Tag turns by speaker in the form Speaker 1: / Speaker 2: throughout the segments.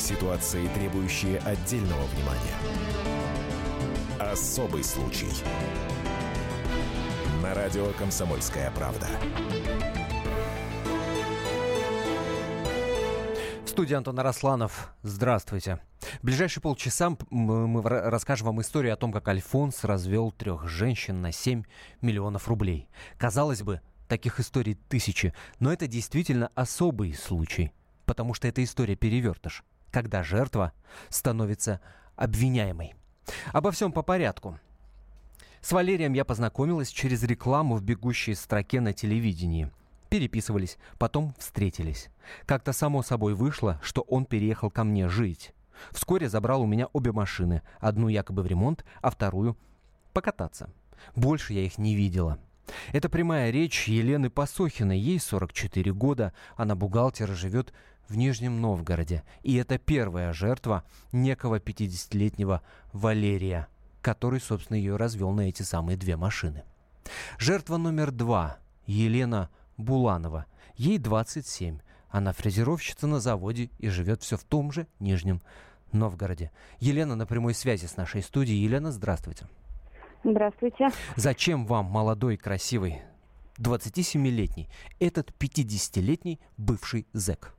Speaker 1: Ситуации, требующие отдельного внимания. Особый случай. На радио «Комсомольская правда».
Speaker 2: В студии Антон Арасланов. Здравствуйте. В ближайшие полчаса мы расскажем вам историю о том, как Альфонс развел трех женщин на 7 миллионов рублей. Казалось бы, таких историй тысячи, но это действительно особый случай, потому что это история перевертыш, когда жертва становится обвиняемой. Обо всем по порядку. С Валерием я познакомилась через рекламу в бегущей строке на телевидении. Переписывались, потом встретились. Как-то само собой вышло, что он переехал ко мне жить. Вскоре забрал у меня обе машины, одну якобы в ремонт, а вторую покататься. Больше я их не видела. Это прямая речь Елены Посохиной. Ей 44 года, она бухгалтер живет в Нижнем Новгороде. И это первая жертва некого 50-летнего Валерия, который, собственно, ее развел на эти самые две машины. Жертва номер два – Елена Буланова. Ей 27. Она фрезеровщица на заводе и живет все в том же Нижнем Новгороде. Елена на прямой связи с нашей студией. Елена, здравствуйте.
Speaker 3: Здравствуйте.
Speaker 2: Зачем вам, молодой, красивый, 27-летний, этот 50-летний бывший зэк?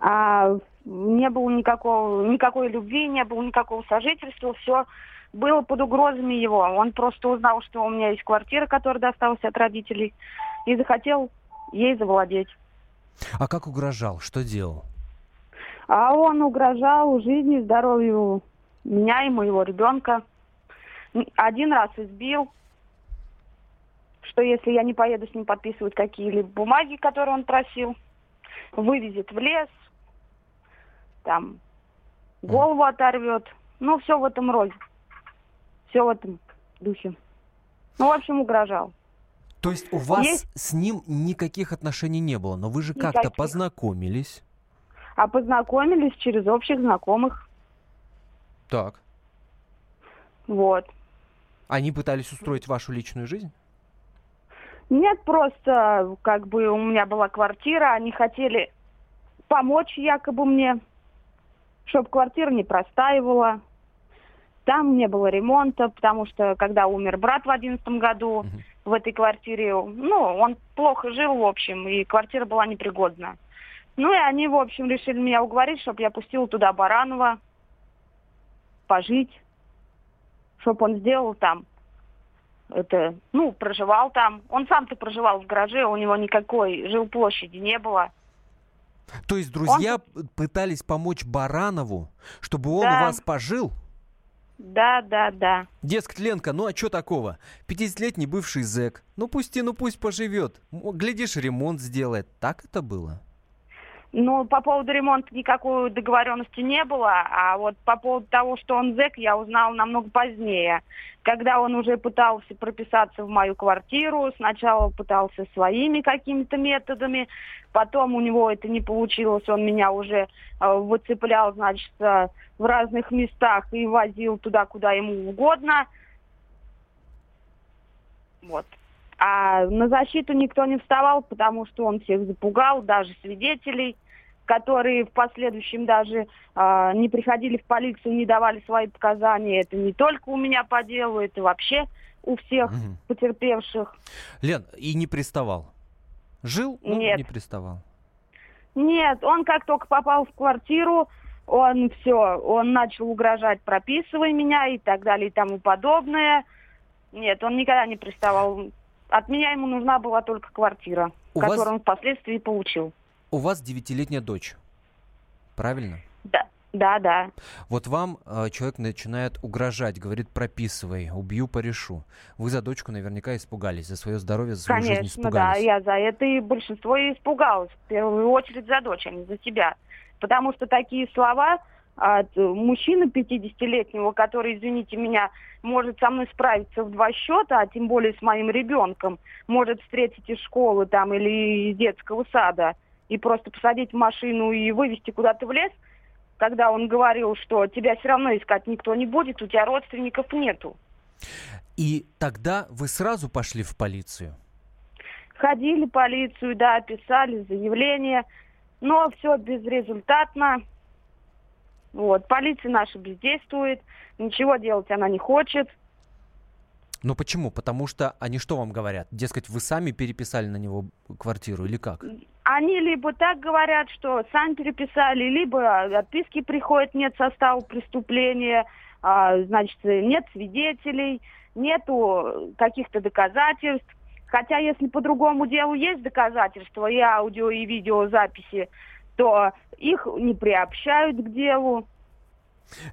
Speaker 3: А, не было никакого, никакой любви, не было никакого сожительства, все было под угрозами его. Он просто узнал, что у меня есть квартира, которая досталась от родителей, и захотел ей завладеть.
Speaker 2: А как угрожал? Что делал?
Speaker 3: А он угрожал жизни, здоровью меня и моего ребенка. Один раз избил, что если я не поеду с ним подписывать какие-либо бумаги, которые он просил, вывезет в лес, там голову оторвет. Ну, все в этом роде. Все в этом духе. Ну, в общем, угрожал.
Speaker 2: То есть у вас есть... с ним никаких отношений не было, но вы же как-то познакомились?
Speaker 3: А познакомились через общих знакомых.
Speaker 2: Так.
Speaker 3: Вот.
Speaker 2: Они пытались устроить вашу личную жизнь?
Speaker 3: Нет, просто как бы у меня была квартира, они хотели помочь якобы мне, чтобы квартира не простаивала. Там не было ремонта, потому что когда умер брат в одиннадцатом году в этой квартире, ну, он плохо жил, в общем, и квартира была непригодна. Ну и они, в общем, решили меня уговорить, чтобы я пустила туда Баранова пожить, чтобы он сделал там это, ну, проживал там. Он сам-то проживал в гараже, у него никакой жилплощади не было.
Speaker 2: То есть друзья Он... пытались помочь Баранову, чтобы он да. вас пожил?
Speaker 3: Да, да, да.
Speaker 2: Дескать, Ленка, ну а что такого? 50-летний бывший зэк. Ну пусти, ну пусть поживет. Глядишь, ремонт сделает. Так это было?
Speaker 3: Ну, по поводу ремонта никакой договоренности не было, а вот по поводу того, что он зэк, я узнала намного позднее. Когда он уже пытался прописаться в мою квартиру, сначала пытался своими какими-то методами, потом у него это не получилось, он меня уже э, выцеплял, значит, э, в разных местах и возил туда, куда ему угодно. Вот. А на защиту никто не вставал, потому что он всех запугал, даже свидетелей, которые в последующем даже э, не приходили в полицию, не давали свои показания. Это не только у меня по делу, это вообще у всех угу. потерпевших.
Speaker 2: Лен, и не приставал? Жил, но
Speaker 3: Нет.
Speaker 2: не приставал?
Speaker 3: Нет, он как только попал в квартиру, он все, он начал угрожать, прописывай меня и так далее и тому подобное. Нет, он никогда не приставал. От меня ему нужна была только квартира, У которую вас... он впоследствии получил.
Speaker 2: У вас девятилетняя дочь, правильно?
Speaker 3: Да. Да, да.
Speaker 2: Вот вам э, человек начинает угрожать, говорит, прописывай, убью, порешу. Вы за дочку наверняка испугались, за свое здоровье, за свою
Speaker 3: Конечно,
Speaker 2: жизнь испугались.
Speaker 3: да, я за это и большинство и испугалось. В первую очередь за дочь, а не за себя. Потому что такие слова от мужчины 50-летнего, который, извините меня, может со мной справиться в два счета, а тем более с моим ребенком, может встретить из школы там или из детского сада и просто посадить в машину и вывести куда-то в лес, когда он говорил, что тебя все равно искать никто не будет, у тебя родственников нету.
Speaker 2: И тогда вы сразу пошли в полицию?
Speaker 3: Ходили в полицию, да, писали заявление, но все безрезультатно Вот, полиция наша бездействует, ничего делать она не хочет.
Speaker 2: Но почему? Потому что они что вам говорят? Дескать, вы сами переписали на него квартиру или как?
Speaker 3: Они либо так говорят, что сами переписали, либо отписки приходят, нет состава преступления, а, значит, нет свидетелей, нету каких-то доказательств. Хотя, если по другому делу есть доказательства и аудио, и видеозаписи, то их не приобщают к делу.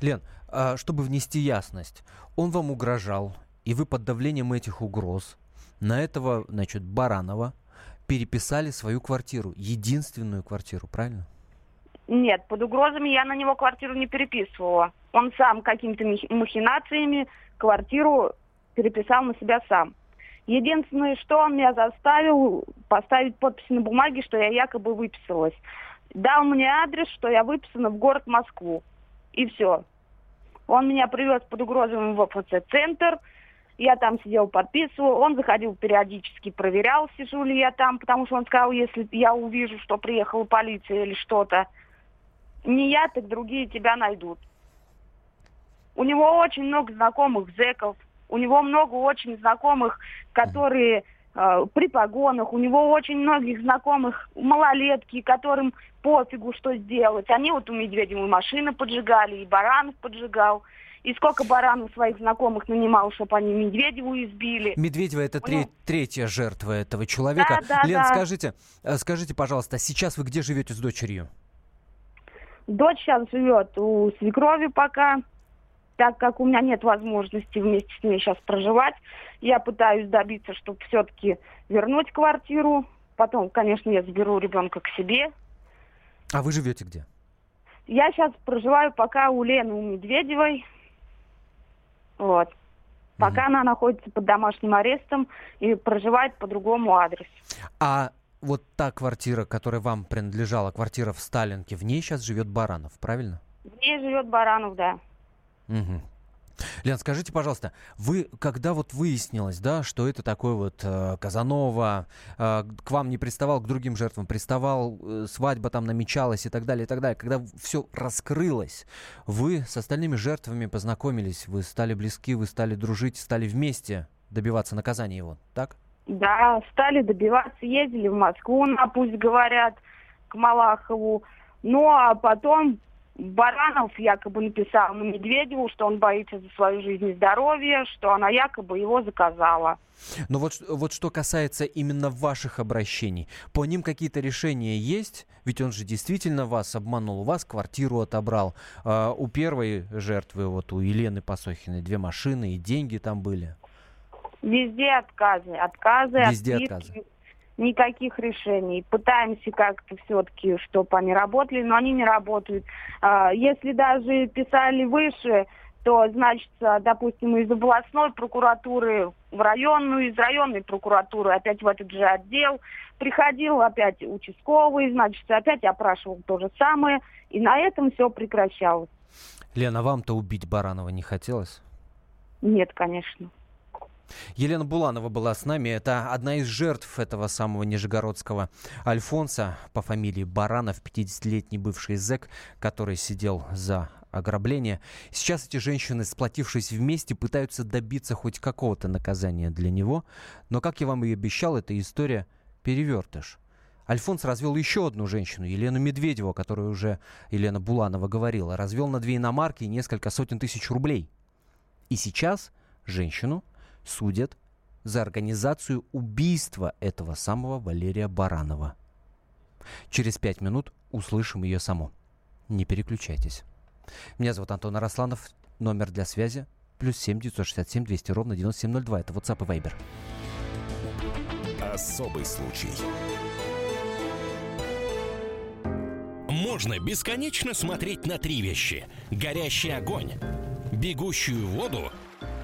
Speaker 2: Лен, а, чтобы внести ясность, он вам угрожал, и вы под давлением этих угроз на этого, значит, Баранова переписали свою квартиру, единственную квартиру, правильно?
Speaker 3: Нет, под угрозами я на него квартиру не переписывала. Он сам какими-то махинациями квартиру переписал на себя сам. Единственное, что он меня заставил поставить подпись на бумаге, что я якобы выписалась. Дал мне адрес, что я выписана в город Москву. И все. Он меня привез под угрозами в ОФЦ-центр. Я там сидел, подписывал. Он заходил периодически, проверял, сижу ли я там, потому что он сказал, если я увижу, что приехала полиция или что-то, не я, так другие тебя найдут. У него очень много знакомых зэков, у него много очень знакомых, которые э, при погонах, у него очень многих знакомых малолетки, которым пофигу, что сделать. Они вот у Медведева машины поджигали, и Баранов поджигал. И сколько Баранов своих знакомых нанимал, чтобы они Медведеву избили.
Speaker 2: Медведева это тре- третья жертва этого человека.
Speaker 3: Да, да,
Speaker 2: Лен,
Speaker 3: да.
Speaker 2: скажите, э, скажите, пожалуйста, сейчас вы где живете с дочерью?
Speaker 3: Дочь сейчас живет у свекрови пока так как у меня нет возможности вместе с ней сейчас проживать, я пытаюсь добиться, чтобы все-таки вернуть квартиру. Потом, конечно, я заберу ребенка к себе.
Speaker 2: А вы живете где?
Speaker 3: Я сейчас проживаю пока у Лены, у Медведевой. Вот. Пока угу. она находится под домашним арестом и проживает по другому адресу.
Speaker 2: А вот та квартира, которая вам принадлежала, квартира в Сталинке, в ней сейчас живет Баранов, правильно?
Speaker 3: В ней живет Баранов, да.
Speaker 2: Угу. Лен, скажите, пожалуйста, вы, когда вот выяснилось, да, что это такой вот э, Казанова, э, к вам не приставал, к другим жертвам приставал, э, свадьба там намечалась и так далее, и так далее, когда все раскрылось, вы с остальными жертвами познакомились, вы стали близки, вы стали дружить, стали вместе добиваться наказания его, так?
Speaker 3: Да, стали добиваться, ездили в Москву, на пусть говорят, к Малахову. Ну, а потом Баранов якобы написал на Медведеву, что он боится за свою жизнь и здоровье, что она якобы его заказала.
Speaker 2: Но вот, вот что касается именно ваших обращений, по ним какие-то решения есть? Ведь он же действительно вас обманул, у вас квартиру отобрал. А у первой жертвы, вот у Елены Посохиной, две машины и деньги там были.
Speaker 3: Везде отказы, отказы,
Speaker 2: Везде отказы
Speaker 3: никаких решений. Пытаемся как-то все-таки, чтобы они работали, но они не работают. А, если даже писали выше, то, значит, допустим, из областной прокуратуры в районную, из районной прокуратуры опять в этот же отдел. Приходил опять участковый, значит, опять опрашивал то же самое. И на этом все прекращалось.
Speaker 2: Лена, вам-то убить Баранова не хотелось?
Speaker 3: Нет, конечно.
Speaker 2: Елена Буланова была с нами. Это одна из жертв этого самого нижегородского Альфонса по фамилии Баранов, 50-летний бывший зэк, который сидел за ограбление. Сейчас эти женщины, сплотившись вместе, пытаются добиться хоть какого-то наказания для него. Но, как я вам и обещал, эта история перевертыш. Альфонс развел еще одну женщину, Елену Медведеву, о которой уже Елена Буланова говорила. Развел на две иномарки и несколько сотен тысяч рублей. И сейчас женщину судят за организацию убийства этого самого Валерия Баранова. Через пять минут услышим ее само. Не переключайтесь. Меня зовут Антон Арасланов. Номер для связи плюс семь девятьсот шестьдесят семь двести ровно девяносто семь ноль два. Это WhatsApp и Viber.
Speaker 1: Особый случай.
Speaker 4: Можно бесконечно смотреть на три вещи. Горящий огонь, бегущую воду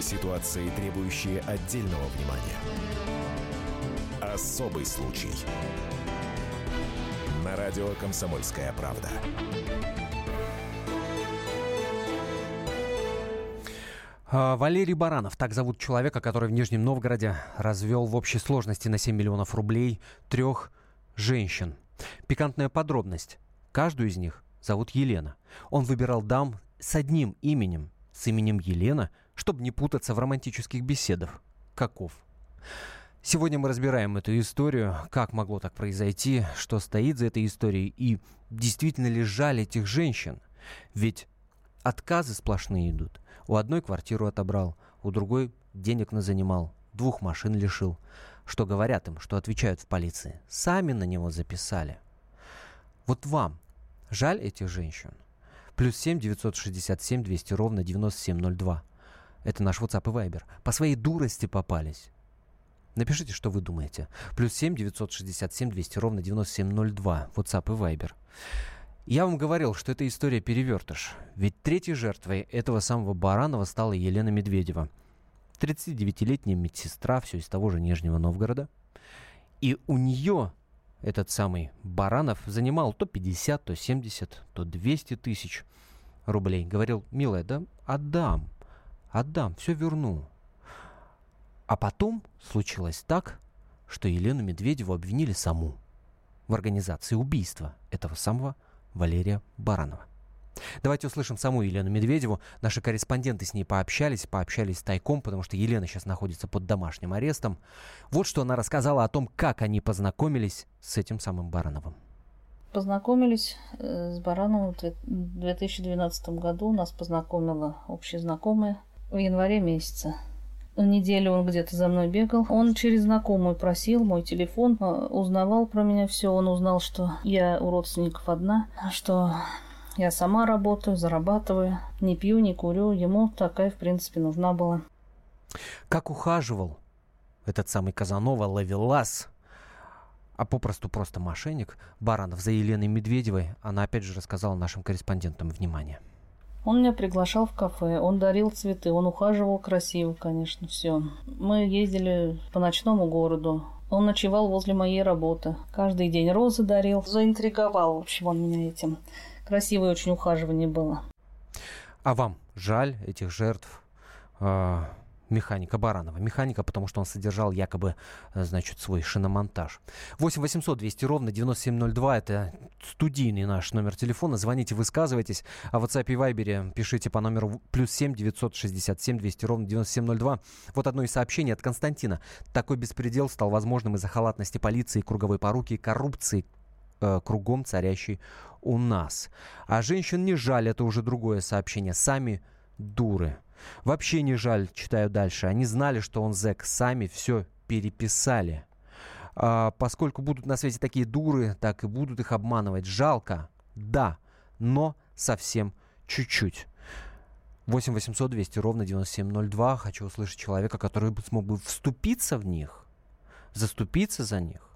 Speaker 1: Ситуации, требующие отдельного внимания. Особый случай. На радио «Комсомольская правда».
Speaker 2: А, Валерий Баранов, так зовут человека, который в Нижнем Новгороде развел в общей сложности на 7 миллионов рублей трех женщин. Пикантная подробность. Каждую из них зовут Елена. Он выбирал дам с одним именем, с именем Елена, чтобы не путаться в романтических беседах. Каков? Сегодня мы разбираем эту историю, как могло так произойти, что стоит за этой историей и действительно ли жаль этих женщин. Ведь отказы сплошные идут. У одной квартиру отобрал, у другой денег назанимал, двух машин лишил. Что говорят им, что отвечают в полиции? Сами на него записали. Вот вам жаль этих женщин? Плюс 7 967 200 ровно 9702. Это наш WhatsApp и Viber. По своей дурости попались. Напишите, что вы думаете. Плюс 7 967 200 ровно 9702. WhatsApp и Viber. Я вам говорил, что это история перевертыш. Ведь третьей жертвой этого самого Баранова стала Елена Медведева. 39-летняя медсестра, все из того же Нижнего Новгорода. И у нее этот самый Баранов занимал то 50, то 70, то 200 тысяч рублей. Говорил, милая, да отдам, отдам, все верну. А потом случилось так, что Елену Медведеву обвинили саму в организации убийства этого самого Валерия Баранова. Давайте услышим саму Елену Медведеву. Наши корреспонденты с ней пообщались, пообщались тайком, потому что Елена сейчас находится под домашним арестом. Вот что она рассказала о том, как они познакомились с этим самым Барановым.
Speaker 5: Познакомились э, с Барановым в 2012 году. Нас познакомила общая знакомая в январе месяце. Неделю он где-то за мной бегал. Он через знакомую просил мой телефон, э, узнавал про меня все. Он узнал, что я у родственников одна, что я сама работаю, зарабатываю, не пью, не курю. Ему такая, в принципе, нужна была.
Speaker 2: Как ухаживал этот самый Казанова Лавелас, а попросту просто мошенник, Баранов за Еленой Медведевой, она опять же рассказала нашим корреспондентам. Внимание.
Speaker 5: Он меня приглашал в кафе, он дарил цветы, он ухаживал красиво, конечно, все. Мы ездили по ночному городу. Он ночевал возле моей работы. Каждый день розы дарил. Заинтриговал, в общем, он меня этим. Красивое очень ухаживание было.
Speaker 2: А вам жаль этих жертв? Механика Баранова. Механика, потому что он содержал якобы, э, значит, свой шиномонтаж. 8 800 200 ровно 9702. Это студийный наш номер телефона. Звоните, высказывайтесь. А в WhatsApp и Viber пишите по номеру плюс 7 967 200 ровно 9702. Вот одно из сообщений от Константина. Такой беспредел стал возможным из-за халатности полиции, круговой поруки коррупции, э, кругом царящей у нас. А женщин не жаль, это уже другое сообщение. Сами дуры. Вообще не жаль, читаю дальше. Они знали, что он зэк, сами все переписали. А, поскольку будут на свете такие дуры, так и будут их обманывать. Жалко, да, но совсем чуть-чуть. 8 800 200 ровно 9702. Хочу услышать человека, который смог бы вступиться в них, заступиться за них.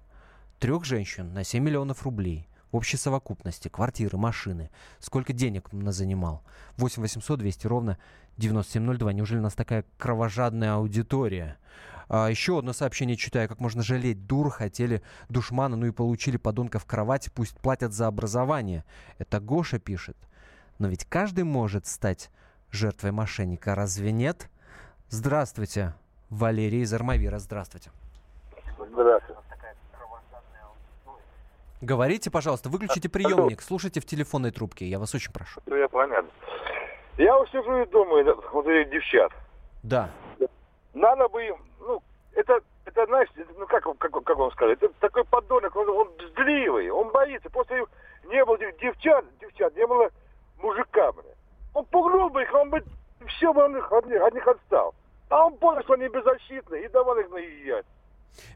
Speaker 2: Трех женщин на 7 миллионов рублей в общей совокупности, квартиры, машины, сколько денег на занимал. 8 800 200 ровно 9702. Неужели у нас такая кровожадная аудитория? А, еще одно сообщение читаю. Как можно жалеть дур, хотели душмана, ну и получили подонка в кровати, пусть платят за образование. Это Гоша пишет. Но ведь каждый может стать жертвой мошенника, разве нет? Здравствуйте, Валерий из Армавира. Здравствуйте.
Speaker 6: Здравствуйте.
Speaker 2: Говорите, пожалуйста, выключите приемник, слушайте в телефонной трубке, я вас очень прошу.
Speaker 6: Ну, я понятно. Я вот сижу и думаю, вот этих девчат.
Speaker 2: Да.
Speaker 6: Надо бы им, ну, это, это знаешь, это, ну, как, как, как вам сказать, это такой подонок, он, он бздливый, он боится. После не было девчат, девчат, не было мужика, бля. Он пугнул бы их, он бы все бы от них, от них, от них отстал. А он понял, что они беззащитны, и давал их наезжать.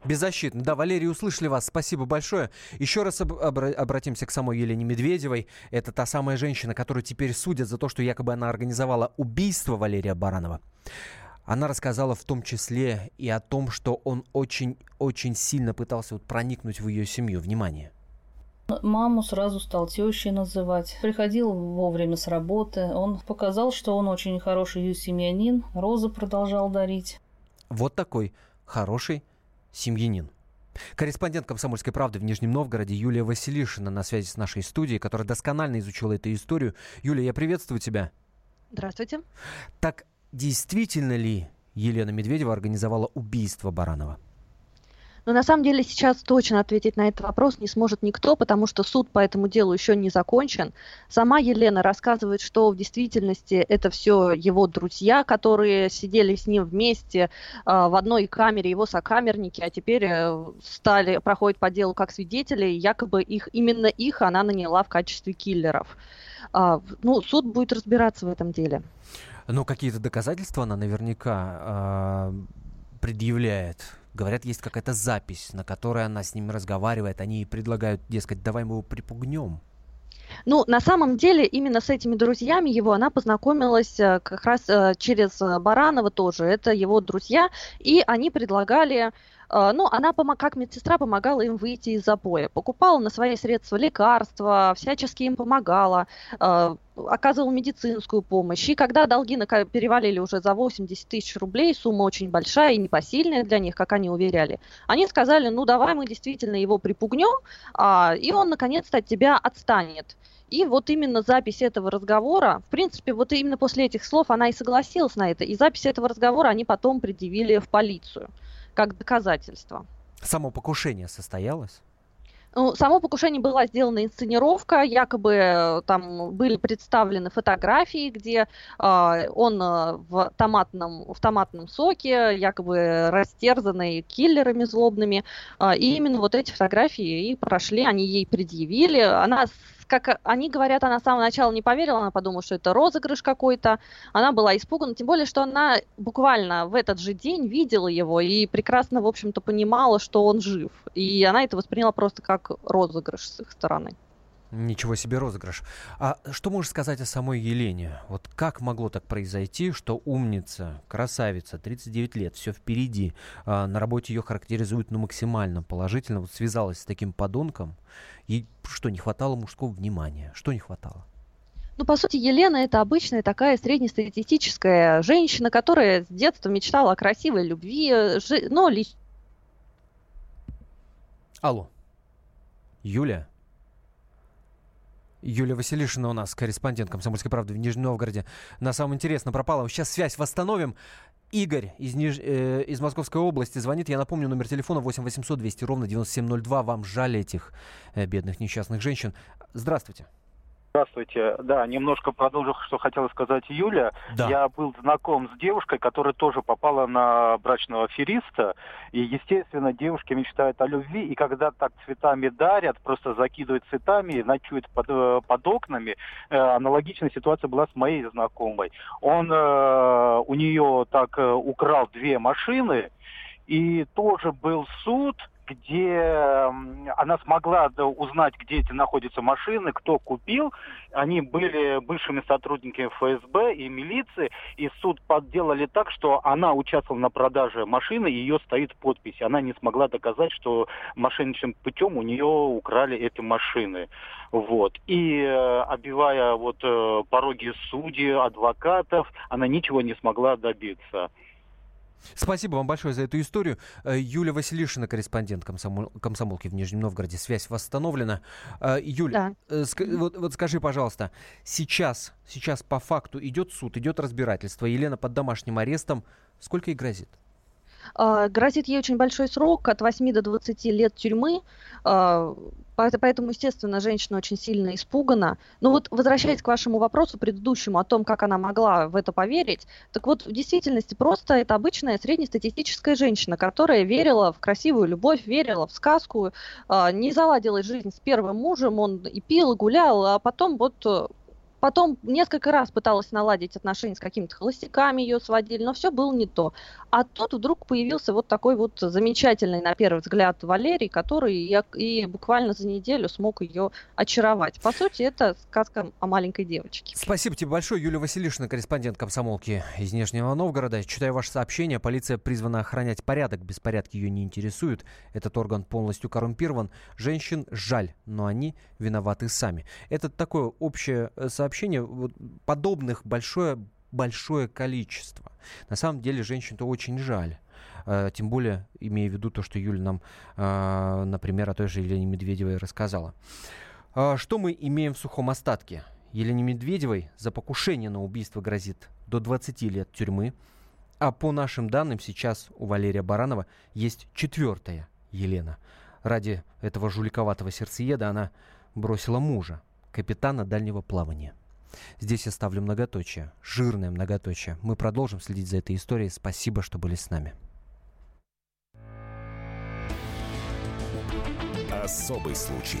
Speaker 2: Беззащитно. Да, Валерий, услышали вас. Спасибо большое. Еще раз об- обра- обратимся к самой Елене Медведевой. Это та самая женщина, которую теперь судят за то, что якобы она организовала убийство Валерия Баранова. Она рассказала в том числе и о том, что он очень-очень сильно пытался вот проникнуть в ее семью. Внимание.
Speaker 5: Маму сразу стал тещей называть. Приходил вовремя с работы. Он показал, что он очень хороший семьянин. Розы продолжал дарить.
Speaker 2: Вот такой хороший семьянин. Корреспондент «Комсомольской правды» в Нижнем Новгороде Юлия Василишина на связи с нашей студией, которая досконально изучила эту историю. Юлия, я приветствую тебя.
Speaker 7: Здравствуйте.
Speaker 2: Так действительно ли Елена Медведева организовала убийство Баранова?
Speaker 7: Но на самом деле сейчас точно ответить на этот вопрос не сможет никто, потому что суд по этому делу еще не закончен. Сама Елена рассказывает, что в действительности это все его друзья, которые сидели с ним вместе э, в одной камере, его сокамерники, а теперь э, стали, проходят по делу как свидетели, и якобы их, именно их она наняла в качестве киллеров. Э, ну, суд будет разбираться в этом деле.
Speaker 2: Ну, какие-то доказательства она наверняка э, предъявляет Говорят, есть какая-то запись, на которой она с ними разговаривает. Они предлагают, дескать, давай мы его припугнем.
Speaker 7: Ну, на самом деле, именно с этими друзьями его она познакомилась э, как раз э, через э, Баранова тоже. Это его друзья, и они предлагали ну, она как медсестра помогала им выйти из запоя. Покупала на свои средства лекарства, всячески им помогала, а, оказывала медицинскую помощь. И когда долги перевалили уже за 80 тысяч рублей, сумма очень большая и непосильная для них, как они уверяли, они сказали, ну, давай мы действительно его припугнем, а, и он, наконец-то, от тебя отстанет. И вот именно запись этого разговора, в принципе, вот именно после этих слов она и согласилась на это. И запись этого разговора они потом предъявили в полицию как доказательство.
Speaker 2: Само покушение состоялось?
Speaker 7: Ну, само покушение была сделана инсценировка, якобы э, там были представлены фотографии, где э, он в томатном, в томатном соке, якобы растерзанный киллерами злобными. Э, и именно вот эти фотографии и прошли, они ей предъявили. Она как они говорят, она с самого начала не поверила, она подумала, что это розыгрыш какой-то. Она была испугана, тем более, что она буквально в этот же день видела его и прекрасно, в общем-то, понимала, что он жив. И она это восприняла просто как розыгрыш с их стороны.
Speaker 2: Ничего себе розыгрыш. А что можешь сказать о самой Елене? Вот как могло так произойти, что умница, красавица, 39 лет, все впереди, а на работе ее характеризуют ну, максимально положительно, вот связалась с таким подонком, ей что, не хватало мужского внимания? Что не хватало?
Speaker 7: Ну, по сути, Елена это обычная такая среднестатистическая женщина, которая с детства мечтала о красивой любви, жи... но лично...
Speaker 2: Алло. Юля? Юлия Василишина у нас, корреспондент «Комсомольской правды» в Нижнем Новгороде. На самом интересно пропала. Сейчас связь восстановим. Игорь из, Ниж... э, из Московской области звонит. Я напомню, номер телефона 8 800 200 ровно 9702. Вам жаль этих э, бедных несчастных женщин. Здравствуйте.
Speaker 8: Здравствуйте. Да, немножко продолжу, что хотела сказать Юля. Да. Я был знаком с девушкой, которая тоже попала на брачного афериста. И, естественно, девушки мечтают о любви. И когда так цветами дарят, просто закидывают цветами, ночуют под, э, под окнами, э, аналогичная ситуация была с моей знакомой. Он э, у нее так э, украл две машины, и тоже был суд, где она смогла узнать, где эти находятся машины, кто купил. Они были бывшими сотрудниками ФСБ и милиции, и суд подделали так, что она участвовала на продаже машины, и ее стоит подпись. Она не смогла доказать, что мошенничным путем у нее украли эти машины. Вот. И э, обивая вот э, пороги судей, адвокатов, она ничего не смогла добиться.
Speaker 2: Спасибо вам большое за эту историю. Э, Юля Василишина, корреспондент комсомол, комсомолки в Нижнем Новгороде. Связь восстановлена. Э, Юля, да. Э, ск- вот, вот скажи, пожалуйста, сейчас, сейчас по факту идет суд, идет разбирательство. Елена под домашним арестом. Сколько ей грозит?
Speaker 7: А, грозит ей очень большой срок, от 8 до 20 лет тюрьмы. А, поэтому, естественно, женщина очень сильно испугана. Но вот возвращаясь к вашему вопросу предыдущему о том, как она могла в это поверить, так вот в действительности просто это обычная среднестатистическая женщина, которая верила в красивую любовь, верила в сказку, а, не заладилась жизнь с первым мужем, он и пил, и гулял, а потом вот Потом несколько раз пыталась наладить отношения с какими-то холостяками, ее сводили, но все было не то. А тут вдруг появился вот такой вот замечательный, на первый взгляд, Валерий, который и, и буквально за неделю смог ее очаровать. По сути, это сказка о маленькой девочке.
Speaker 2: Спасибо тебе большое, Юлия Василишина, корреспондент комсомолки из Нижнего Новгорода. Читаю ваше сообщение. Полиция призвана охранять порядок. Беспорядки ее не интересуют. Этот орган полностью коррумпирован. Женщин жаль, но они виноваты сами. Это такое общее э, сообщение. Подобных большое большое количество. На самом деле женщин-то очень жаль. Uh, тем более, имея в виду то, что Юля нам, uh, например, о той же Елене Медведевой рассказала. Uh, что мы имеем в сухом остатке? Елене Медведевой за покушение на убийство грозит до 20 лет тюрьмы. А по нашим данным, сейчас у Валерия Баранова есть четвертая Елена. Ради этого жуликоватого сердцееда она бросила мужа, капитана дальнего плавания. Здесь я ставлю многоточие, жирное многоточие. Мы продолжим следить за этой историей. Спасибо, что были с нами.
Speaker 1: Особый случай.